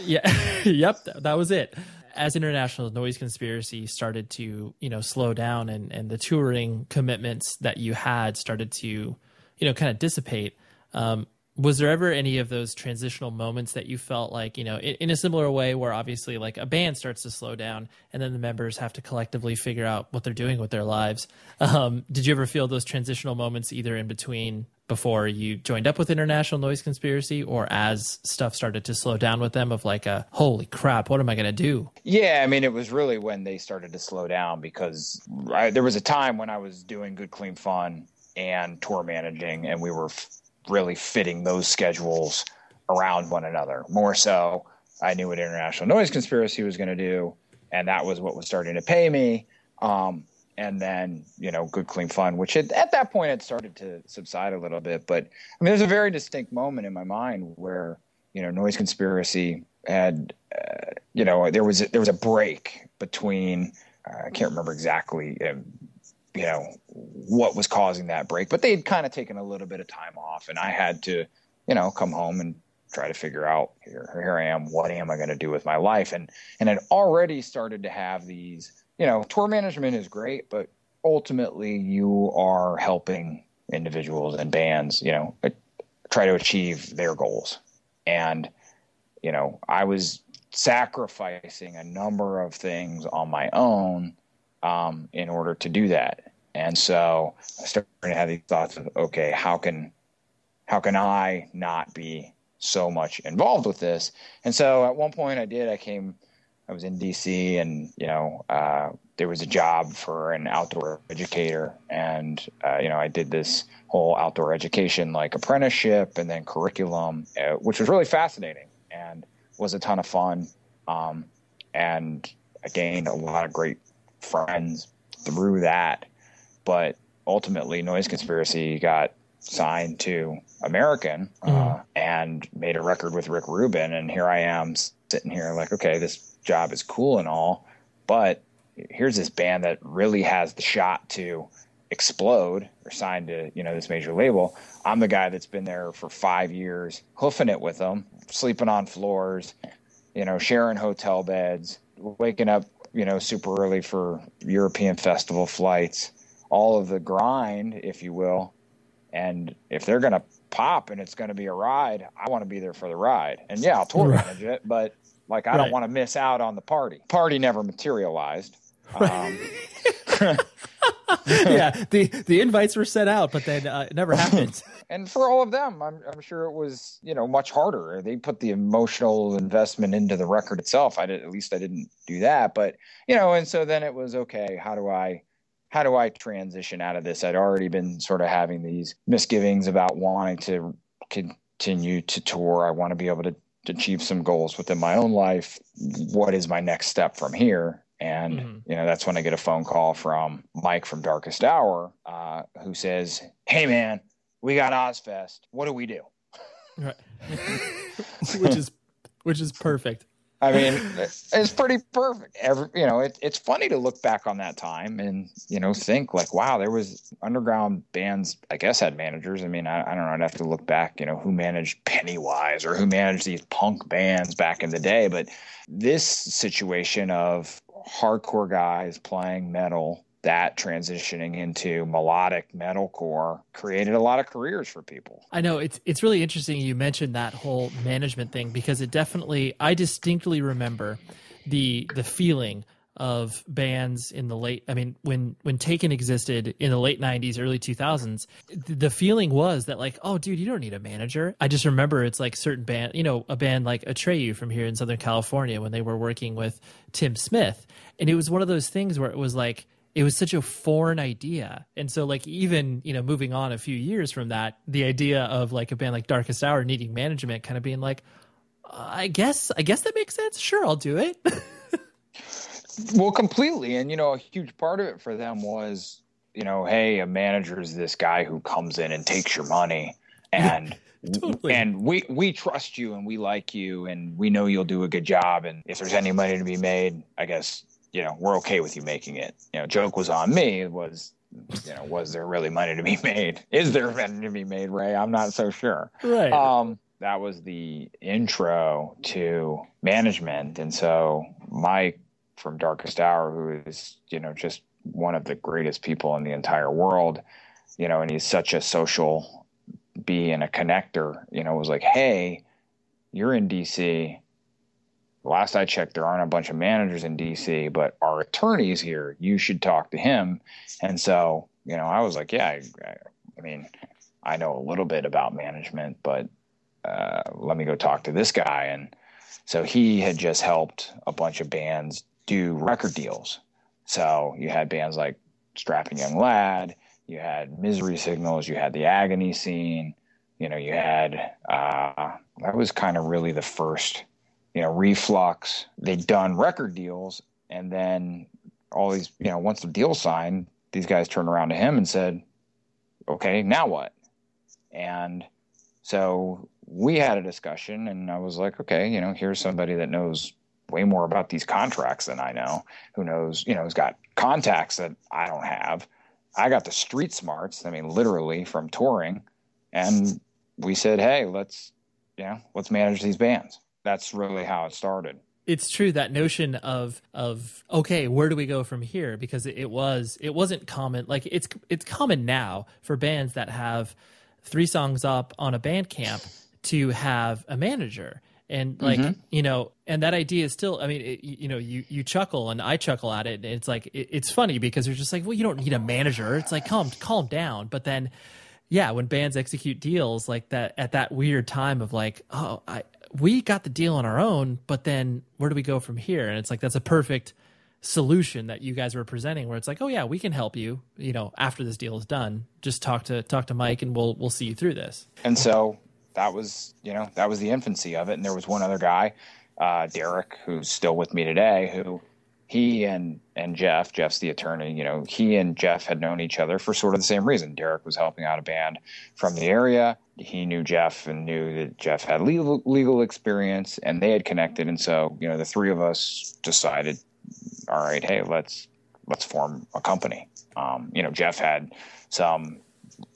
Yeah. yep. That was it as international noise conspiracy started to you know slow down and and the touring commitments that you had started to you know kind of dissipate. Um, was there ever any of those transitional moments that you felt like you know in, in, a similar way where obviously like a band starts to slow down and then the members have to collectively figure out what they're doing with their lives? Um, did you ever feel those transitional moments either in between before you joined up with International Noise Conspiracy or as stuff started to slow down with them of like a holy crap, what am I going to do? Yeah, I mean, it was really when they started to slow down because I, there was a time when I was doing Good Clean Fun and tour managing, and we were f- really fitting those schedules around one another. More so, I knew what International Noise Conspiracy was going to do, and that was what was starting to pay me. Um, and then you know good clean fun which had, at that point had started to subside a little bit. But i mean there's a very distinct moment in my mind where you know noise conspiracy had uh, you know there was a, there was a break between uh, i can't remember exactly um, you know what was causing that break but they had kind of taken a little bit of time off and i had to you know come home and try to figure out here here i am what am i going to do with my life? And and i'd already started to have these you know, tour management is great, but ultimately you are helping individuals and bands, you know, try to achieve their goals. And, you know, I was sacrificing a number of things on my own um, in order to do that. And so I started to have these thoughts of, okay, how can, how can I not be so much involved with this? And so at one point I did, I came, I was in DC, and you know, uh, there was a job for an outdoor educator, and uh, you know, I did this whole outdoor education like apprenticeship and then curriculum, uh, which was really fascinating and was a ton of fun. Um, and I gained a lot of great friends through that. But ultimately, Noise Conspiracy got signed to American uh, mm. and made a record with Rick Rubin, and here I am sitting here like, okay, this job is cool and all, but here's this band that really has the shot to explode or sign to you know this major label. I'm the guy that's been there for five years hoofing it with them sleeping on floors you know sharing hotel beds waking up you know super early for european festival flights all of the grind if you will. And if they're going to pop and it's going to be a ride i want to be there for the ride. And yeah i'll tour manage it but like I right. don't want to miss out on the party. Party never materialized. Um, yeah, the the invites were sent out, but then uh, it never happened. and for all of them, I'm I'm sure it was you know much harder. They put the emotional investment into the record itself. I did at least I didn't do that, but you know, and so then it was okay. How do I how do I transition out of this? I'd already been sort of having these misgivings about wanting to continue to tour. I want to be able to achieve some goals within my own life. What is my next step from here? And mm-hmm. you know that's when I get a phone call from Mike from Darkest Hour, uh, who says, "Hey man, we got Ozzfest. What do we do?" Right. which is which is perfect. I mean, it's pretty perfect. Every, you know, it, it's funny to look back on that time and you know think like, wow, there was underground bands. I guess had managers. I mean, I, I don't know. I'd have to look back. You know, who managed Pennywise or who managed these punk bands back in the day. But this situation of hardcore guys playing metal that transitioning into melodic metalcore created a lot of careers for people. I know it's it's really interesting you mentioned that whole management thing because it definitely I distinctly remember the the feeling of bands in the late I mean when when Taken existed in the late 90s early 2000s the feeling was that like oh dude you don't need a manager I just remember it's like certain band you know a band like Atreyu from here in Southern California when they were working with Tim Smith and it was one of those things where it was like it was such a foreign idea. And so like even, you know, moving on a few years from that, the idea of like a band like Darkest Hour needing management kind of being like, I guess I guess that makes sense. Sure, I'll do it. well, completely. And you know, a huge part of it for them was, you know, hey, a manager is this guy who comes in and takes your money and Totally. And we we trust you and we like you and we know you'll do a good job and if there's any money to be made, I guess you know, we're okay with you making it. You know, joke was on me was, you know, was there really money to be made? Is there money to be made, Ray? I'm not so sure. Right. Um, that was the intro to management. And so Mike from Darkest Hour, who is, you know, just one of the greatest people in the entire world, you know, and he's such a social bee and a connector, you know, was like, Hey, you're in DC last I checked, there aren't a bunch of managers in DC, but our attorney's here. You should talk to him. And so, you know, I was like, yeah, I, I mean, I know a little bit about management, but uh, let me go talk to this guy. And so he had just helped a bunch of bands do record deals. So you had bands like Strapping Young Lad, you had Misery Signals, you had the Agony Scene, you know, you had uh, that was kind of really the first you know, Reflux. They'd done record deals, and then all these, you know, once the deal signed, these guys turned around to him and said, "Okay, now what?" And so we had a discussion, and I was like, "Okay, you know, here's somebody that knows way more about these contracts than I know. Who knows, you know, has got contacts that I don't have. I got the street smarts. I mean, literally from touring, and we said, "Hey, let's, you know, let's manage these bands." That's really how it started. It's true that notion of of okay where do we go from here? Because it, was it wasn't common like it's it's common now for bands that have three songs up on a Bandcamp to have a manager. And like mm-hmm. you know and that idea is still i mean it, you know you you chuckle and i chuckle at it and it's like it, it's funny because you're just like well you don't need a manager. It's like calm calm down. But then yeah when bands execute deals like that at that weird time of like oh i we got the deal on our own, but then where do we go from here? And it's like that's a perfect solution that you guys were presenting where it's like, oh yeah, we can help you, you know, after this deal is done. Just talk to talk to Mike and we'll we'll see you through this. And so that was, you know, that was the infancy of it. And there was one other guy, uh, Derek, who's still with me today, who he and and Jeff, Jeff's the attorney, you know, he and Jeff had known each other for sort of the same reason. Derek was helping out a band from the area. He knew Jeff and knew that Jeff had legal legal experience and they had connected and so, you know, the three of us decided, all right, hey, let's let's form a company. Um, you know, Jeff had some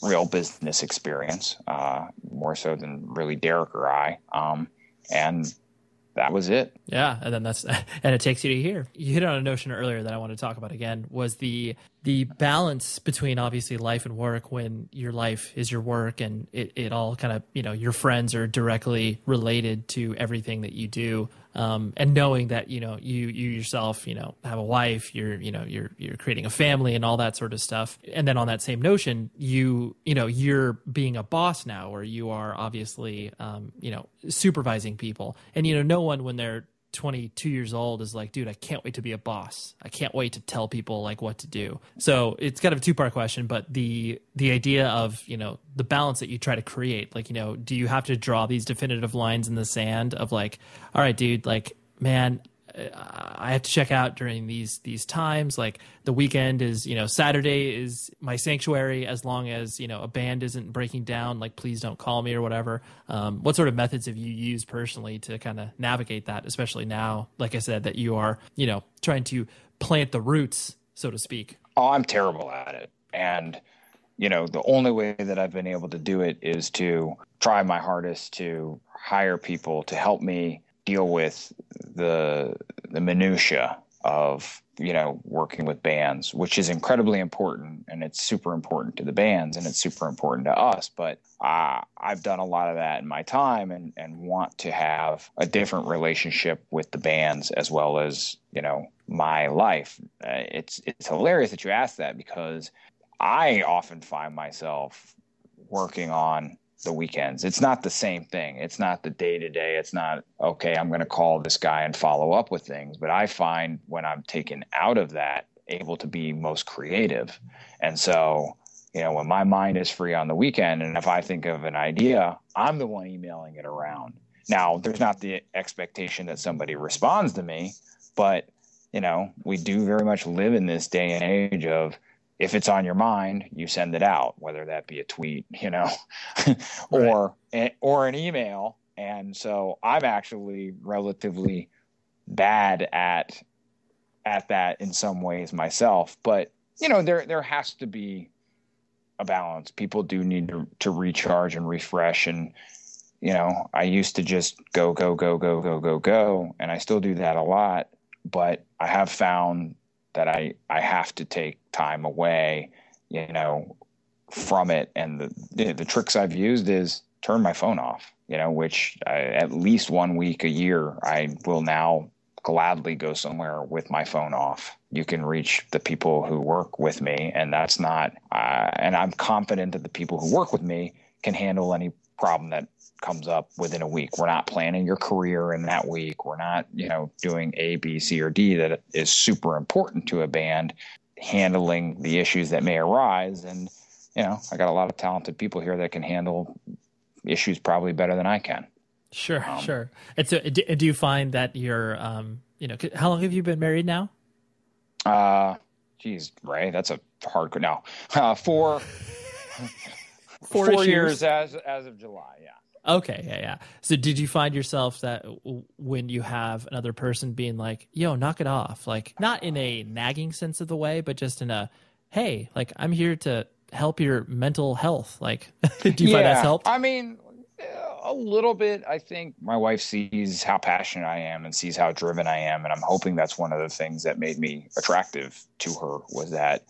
real business experience, uh, more so than really Derek or I. Um, and that was it. Yeah, and then that's and it takes you to here. You hit on a notion earlier that I want to talk about again was the the balance between obviously life and work when your life is your work and it, it all kind of you know your friends are directly related to everything that you do um, and knowing that you know you you yourself you know have a wife you're you know you're you're creating a family and all that sort of stuff. And then on that same notion you you know you're being a boss now or you are obviously um, you know supervising people. And you know no one when they're 22 years old is like, dude, I can't wait to be a boss. I can't wait to tell people like what to do. So it's kind of a two part question, but the the idea of you know the balance that you try to create, like you know, do you have to draw these definitive lines in the sand of like, all right, dude, like man, I have to check out during these these times. Like the weekend is, you know, Saturday is my sanctuary. As long as you know a band isn't breaking down, like please don't call me or whatever. Um, what sort of methods have you used personally to kind of navigate that, especially now? Like I said, that you are, you know, trying to plant the roots, so to speak. Oh, I'm terrible at it, and you know, the only way that I've been able to do it is to try my hardest to hire people to help me deal with the the minutia of you know working with bands which is incredibly important and it's super important to the bands and it's super important to us but uh, i've done a lot of that in my time and, and want to have a different relationship with the bands as well as you know my life. Uh, it's it's hilarious that you ask that because i often find myself working on the weekends. It's not the same thing. It's not the day to day. It's not, okay, I'm going to call this guy and follow up with things. But I find when I'm taken out of that, able to be most creative. And so, you know, when my mind is free on the weekend, and if I think of an idea, I'm the one emailing it around. Now, there's not the expectation that somebody responds to me, but, you know, we do very much live in this day and age of, if it's on your mind, you send it out, whether that be a tweet, you know, or right. or an email. And so I'm actually relatively bad at at that in some ways myself. But you know, there there has to be a balance. People do need to, to recharge and refresh. And you know, I used to just go go go go go go go, and I still do that a lot. But I have found that I I have to take time away, you know, from it. And the the, tricks I've used is turn my phone off, you know, which I, at least one week a year I will now gladly go somewhere with my phone off. You can reach the people who work with me, and that's not. Uh, and I'm confident that the people who work with me can handle any problem that comes up within a week. We're not planning your career in that week. We're not, you know, doing A, B, C, or D that is super important to a band, handling the issues that may arise. And, you know, I got a lot of talented people here that can handle issues probably better than I can. Sure, um, sure. And so, do you find that you're, um, you know, how long have you been married now? Uh, geez, Ray, that's a hard no. Uh, four, four, four years. years as as of July. Yeah. Okay, yeah, yeah. So did you find yourself that when you have another person being like, "Yo, knock it off," like not in a nagging sense of the way, but just in a, "Hey, like I'm here to help your mental health." Like, do you yeah, find that's helped? I mean, a little bit. I think my wife sees how passionate I am and sees how driven I am, and I'm hoping that's one of the things that made me attractive to her was that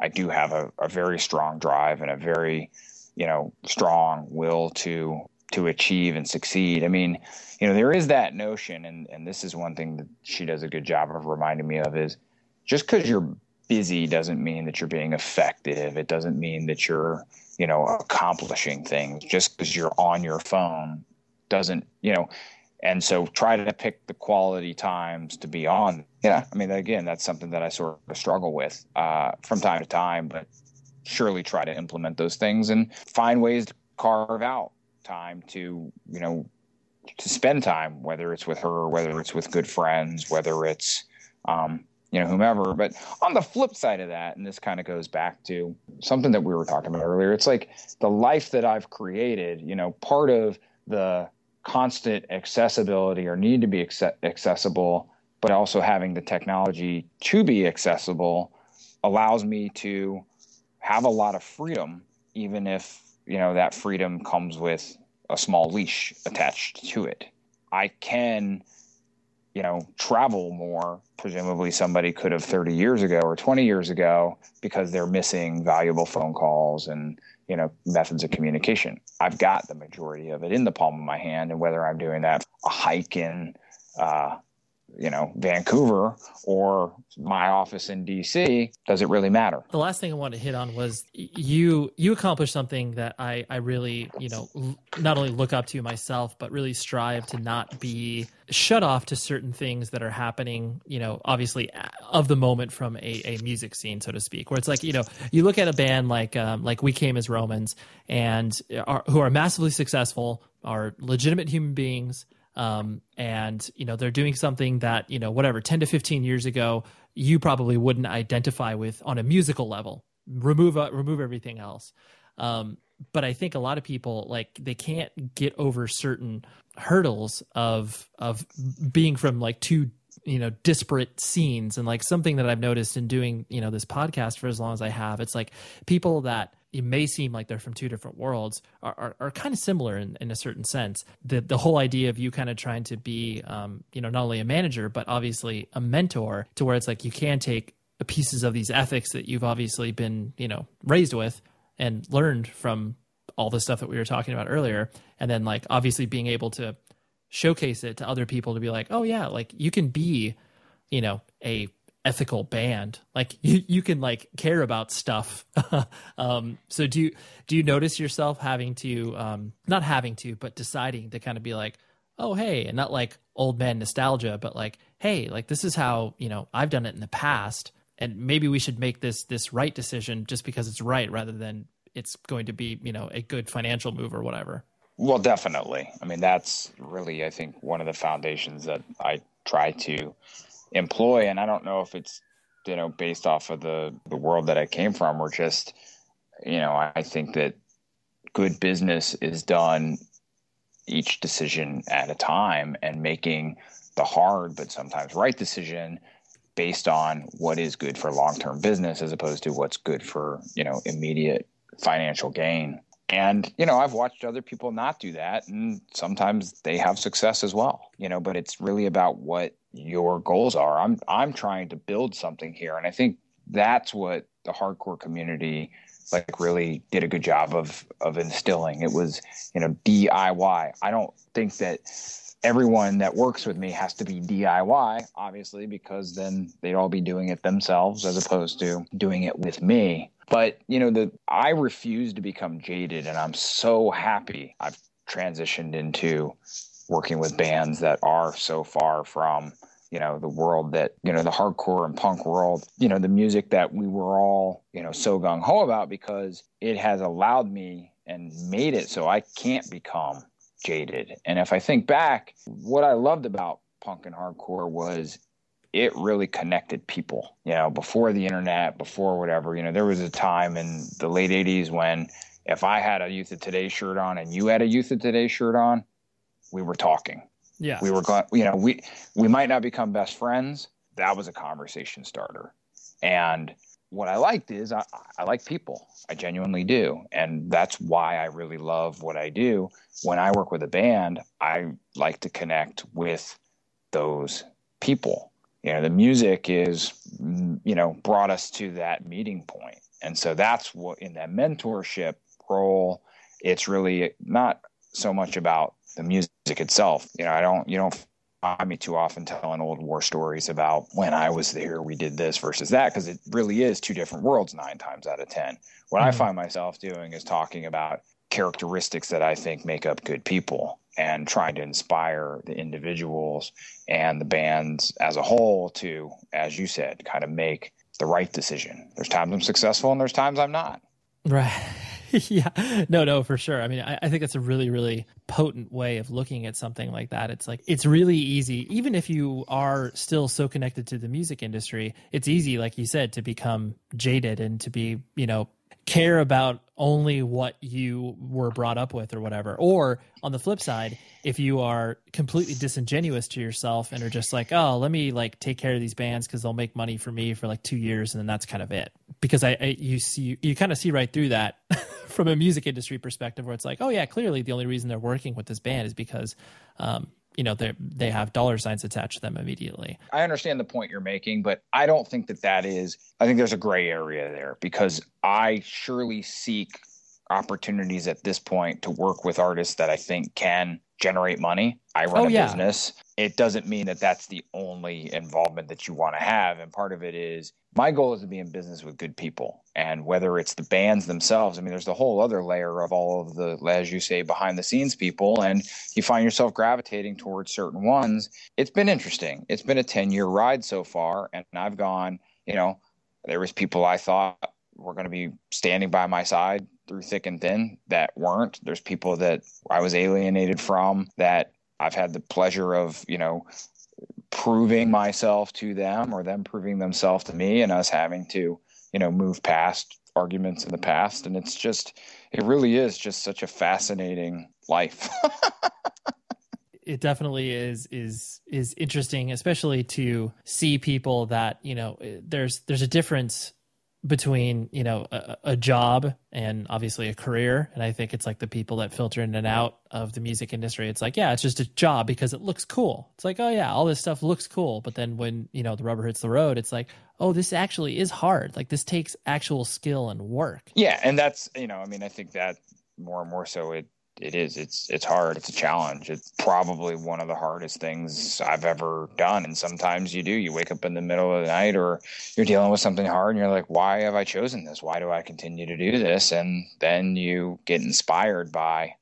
I do have a, a very strong drive and a very you know strong will to to achieve and succeed. I mean, you know, there is that notion, and, and this is one thing that she does a good job of reminding me of is just because you're busy doesn't mean that you're being effective. It doesn't mean that you're, you know, accomplishing things. Just because you're on your phone doesn't, you know, and so try to pick the quality times to be on. Yeah, I mean, again, that's something that I sort of struggle with uh, from time to time, but surely try to implement those things and find ways to carve out time to you know to spend time whether it's with her whether it's with good friends whether it's um, you know whomever. But on the flip side of that and this kind of goes back to something that we were talking about earlier it's like the life that i've created you know part of the constant accessibility or need to be accessible but also having the technology to be accessible allows me to have a lot of freedom even if you know that freedom comes with a small leash attached to it. I can, you know, travel more. Presumably, somebody could have 30 years ago or 20 years ago because they're missing valuable phone calls and you know methods of communication. I've got the majority of it in the palm of my hand, and whether I'm doing that a hike in uh, you know Vancouver or my office in DC does it really matter? The last thing I want to hit on was you you accomplished something that I I really you know not only look up to myself but really strive to not be shut off to certain things that are happening you know obviously of the moment from a, a music scene so to speak where it's like you know you look at a band like um, like we came as Romans and are, who are massively successful are legitimate human beings um, and you know they're doing something that you know whatever 10 to 15 years ago you probably wouldn't identify with on a musical level. Remove uh, remove everything else. Um, but i think a lot of people like they can't get over certain hurdles of of being from like two you know disparate scenes. And like something that i've noticed in doing you know this podcast for as long as i have it's like people that it may seem like they're from two different worlds are, are, are, kind of similar in, in a certain sense. The the whole idea of you kind of trying to be um, you know not only a manager but obviously a mentor to where it's like you can take pieces of these ethics that you've obviously been you know raised with and learned from all the stuff that we were talking about earlier. And then like obviously being able to showcase it to other people to be like oh yeah like you can be you know a ethical band. Like you, you can like care about stuff. Um so do you do you notice yourself having to um not having to but deciding to kind of be like oh hey and not like old man nostalgia but like hey like this is how you know i've done it in the past and maybe we should make this this right decision just because it's right rather than it's going to be you know a good financial move or whatever. Well definitely. I mean that's really i think one of the foundations that i try to employ and i don't know if it's you know based off of the the world that i came from or just you know i think that good business is done each decision at a time and making the hard but sometimes right decision based on what is good for long-term business as opposed to what's good for you know immediate financial gain and you know i've watched other people not do that and sometimes they have success as well you know but it's really about what your goals are. I'm I'm trying to build something here, and I think that's what the hardcore community like really did a good job of of instilling. It was you know DIY. I don't think that everyone that works with me has to be DIY, obviously, because then they'd all be doing it themselves as opposed to doing it with me. But you know, the I refuse to become jaded, and I'm so happy I've transitioned into working with bands that are so far from you know the world that you know the hardcore and punk world you know the music that we were all you know so gung-ho about because it has allowed me and made it so i can't become jaded and if i think back what i loved about punk and hardcore was it really connected people you know before the internet before whatever you know there was a time in the late 80s when if i had a youth of today shirt on and you had a youth of today shirt on we were talking. Yeah. We were going, you know, we, we might not become best friends. That was a conversation starter. And what I liked is I, I like people. I genuinely do. And that's why I really love what I do. When I work with a band, I like to connect with those people. You know, the music is, you know, brought us to that meeting point. And so that's what in that mentorship role, it's really not so much about the music itself. You know, I don't you don't me too often telling old war stories about when I was there, we did this versus that, because it really is two different worlds nine times out of ten. What mm-hmm. I find myself doing is talking about characteristics that I think make up good people and trying to inspire the individuals and the bands as a whole to, as you said, kind of make the right decision. There's times I'm successful and there's times I'm not. Right. yeah, no, no, for sure. I mean, I, I, think that's a really, really potent way of looking at something like that. It's like it's really easy, even if you are still so connected to the music industry. It's easy, like you said, to become jaded and to be, you know, care about only what you were brought up with or whatever. Or on the flip side, if you are completely disingenuous to yourself and are just like, oh, let me like take care of these bands because they'll make money for me for like two years and then that's kind of it. Because I, I you see you kind of see right through that from a music industry perspective where it's like, oh yeah, clearly the only reason they're working with this band is because um, you know they they have dollar signs attached to them immediately. I understand the point you're making, but I don't think that that is. I think there's a gray area there because I surely seek opportunities at this point to work with artists that I think can generate money. I run oh, a yeah. business. It doesn't mean that that's the only involvement that you want to have. And part of it is my goal is to be in business with good people. And whether it's the bands themselves, I mean, there's the whole other layer of all of the, as you say, behind the scenes people. And you find yourself gravitating towards certain ones. It's been interesting. It's been a 10 year ride so far. And I've gone, you know, there was people I thought were going to be standing by my side through thick and thin that weren't. There's people that I was alienated from that I've had the pleasure of, you know, proving myself to them or them proving themselves to me and us having to, you know, move past arguments in the past. And it's just, it really is just such a fascinating life. it definitely is is is interesting especially to see people that you know there's there's a difference between you know a, a, job and obviously a career. And i think it's like the people that filter in and out of the music industry. It's like yeah it's just a job because it looks cool. It's like oh yeah all this stuff looks cool. But then when you know the rubber hits the road it's like oh this actually is hard. Like this takes actual skill and work. Yeah. And that's you know i mean i think that more and more so it it is it's it's hard it's a challenge. It's probably one of the hardest things i've ever done and sometimes you do. You wake up in the middle of the night or you're dealing with something hard and you're like why have i chosen this? Why do i continue to do this? And then you get inspired by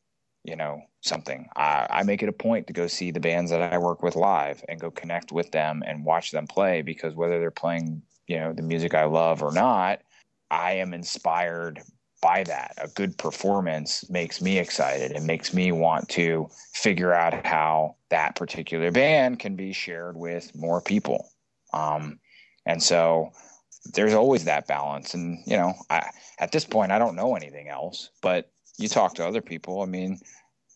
you know something. I, I make it a point to go see the bands that i work with live and go connect with them and watch them play because whether they're playing you know the music i love or not i am inspired by that. A good performance makes me excited and makes me want to figure out how that particular band can be shared with more people. Um, and so there's always that balance. And, you know, I, at this point, I don't know anything else, but you talk to other people. I mean,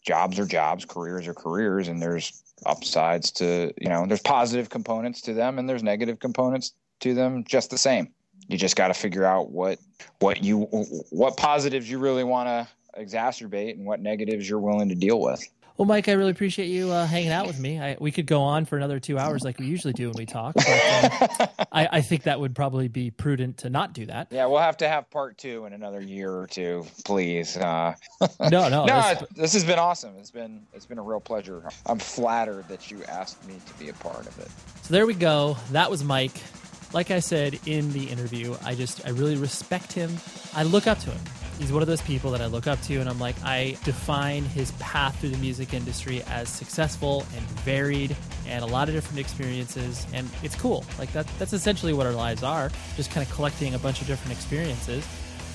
jobs are jobs, careers are careers, and there's upsides to, you know, there's positive components to them and there's negative components to them just the same you just got to figure out what what you what positives you really want to exacerbate and what negatives you're willing to deal with. Well, Mike, I really appreciate you uh, hanging out with me. I, we could go on for another two hours like we usually do when we talk. But, um, I, I, think that would probably be prudent to not do that. Yeah, we'll have to have part two in another year or two, please. Uh, no, no, no. This, this has been awesome. It's been it's been a real pleasure. I'm flattered that you asked me to be a part of it. So there we go. That was Mike like I said in the interview, I just I really respect him. I look up to him. He's one of those people that I look up to and I'm like I define his path through the music industry as successful and varied and a lot of different experiences and it's cool. Like that that's essentially what our lives are, just kind of collecting a bunch of different experiences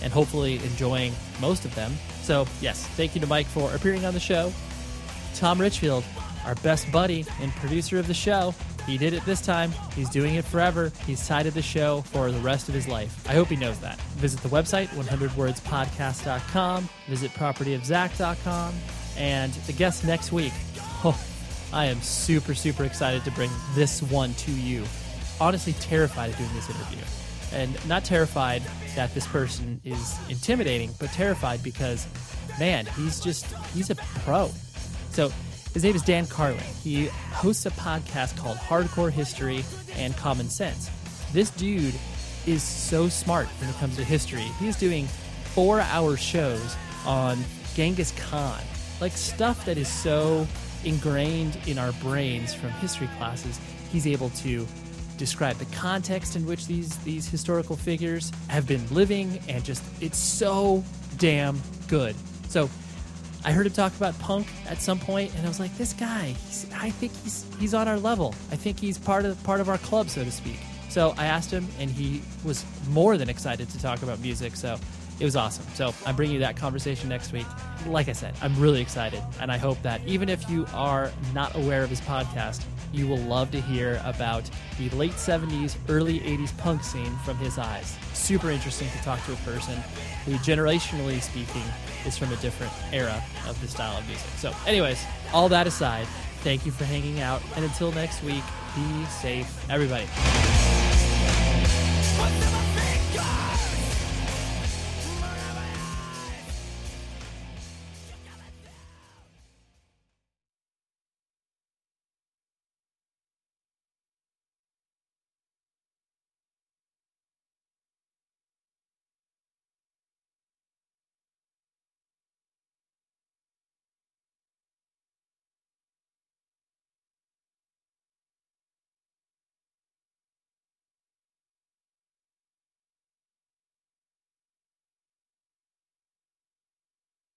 and hopefully enjoying most of them. So, yes, thank you to Mike for appearing on the show. Tom Richfield, our best buddy and producer of the show, he did it this time. He's doing it forever. He's cited the show for the rest of his life. I hope he knows that. Visit the website, 100wordspodcast.com. Visit propertyofzack.com. And the guest next week, oh, I am super, super excited to bring this one to you. Honestly, terrified of doing this interview. And not terrified that this person is intimidating, but terrified because, man, he's just, he's a pro. So his name is Dan Carlin. He hosts a podcast called Hardcore History and Common Sense. This dude is so smart when it comes to history. He's doing four hour shows on Genghis Khan, like stuff that is so ingrained in our brains from history classes. He's able to describe the context in which these these historical figures have been living and just it's so damn good. So I heard him talk about punk at some point, and I was like, "This guy, I think he's he's on our level. I think he's part of part of our club, so to speak." So I asked him, and he was more than excited to talk about music. So it was awesome. So I'm bringing you that conversation next week. Like I said, I'm really excited, and I hope that even if you are not aware of his podcast, you will love to hear about the late 70s, early 80s punk scene from his eyes. Super interesting to talk to a person who, generationally speaking, is from a different era of the style of music. So, anyways, all that aside, thank you for hanging out. And until next week, be safe, everybody.